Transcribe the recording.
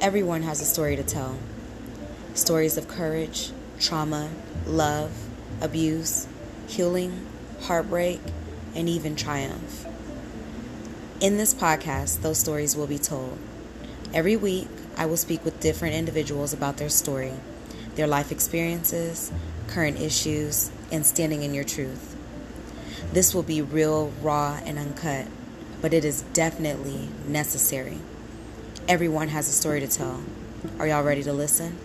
Everyone has a story to tell stories of courage, trauma, love, abuse, healing, heartbreak, and even triumph. In this podcast, those stories will be told. Every week, I will speak with different individuals about their story, their life experiences, current issues, and standing in your truth. This will be real, raw, and uncut, but it is definitely necessary. Everyone has a story to tell. Are y'all ready to listen?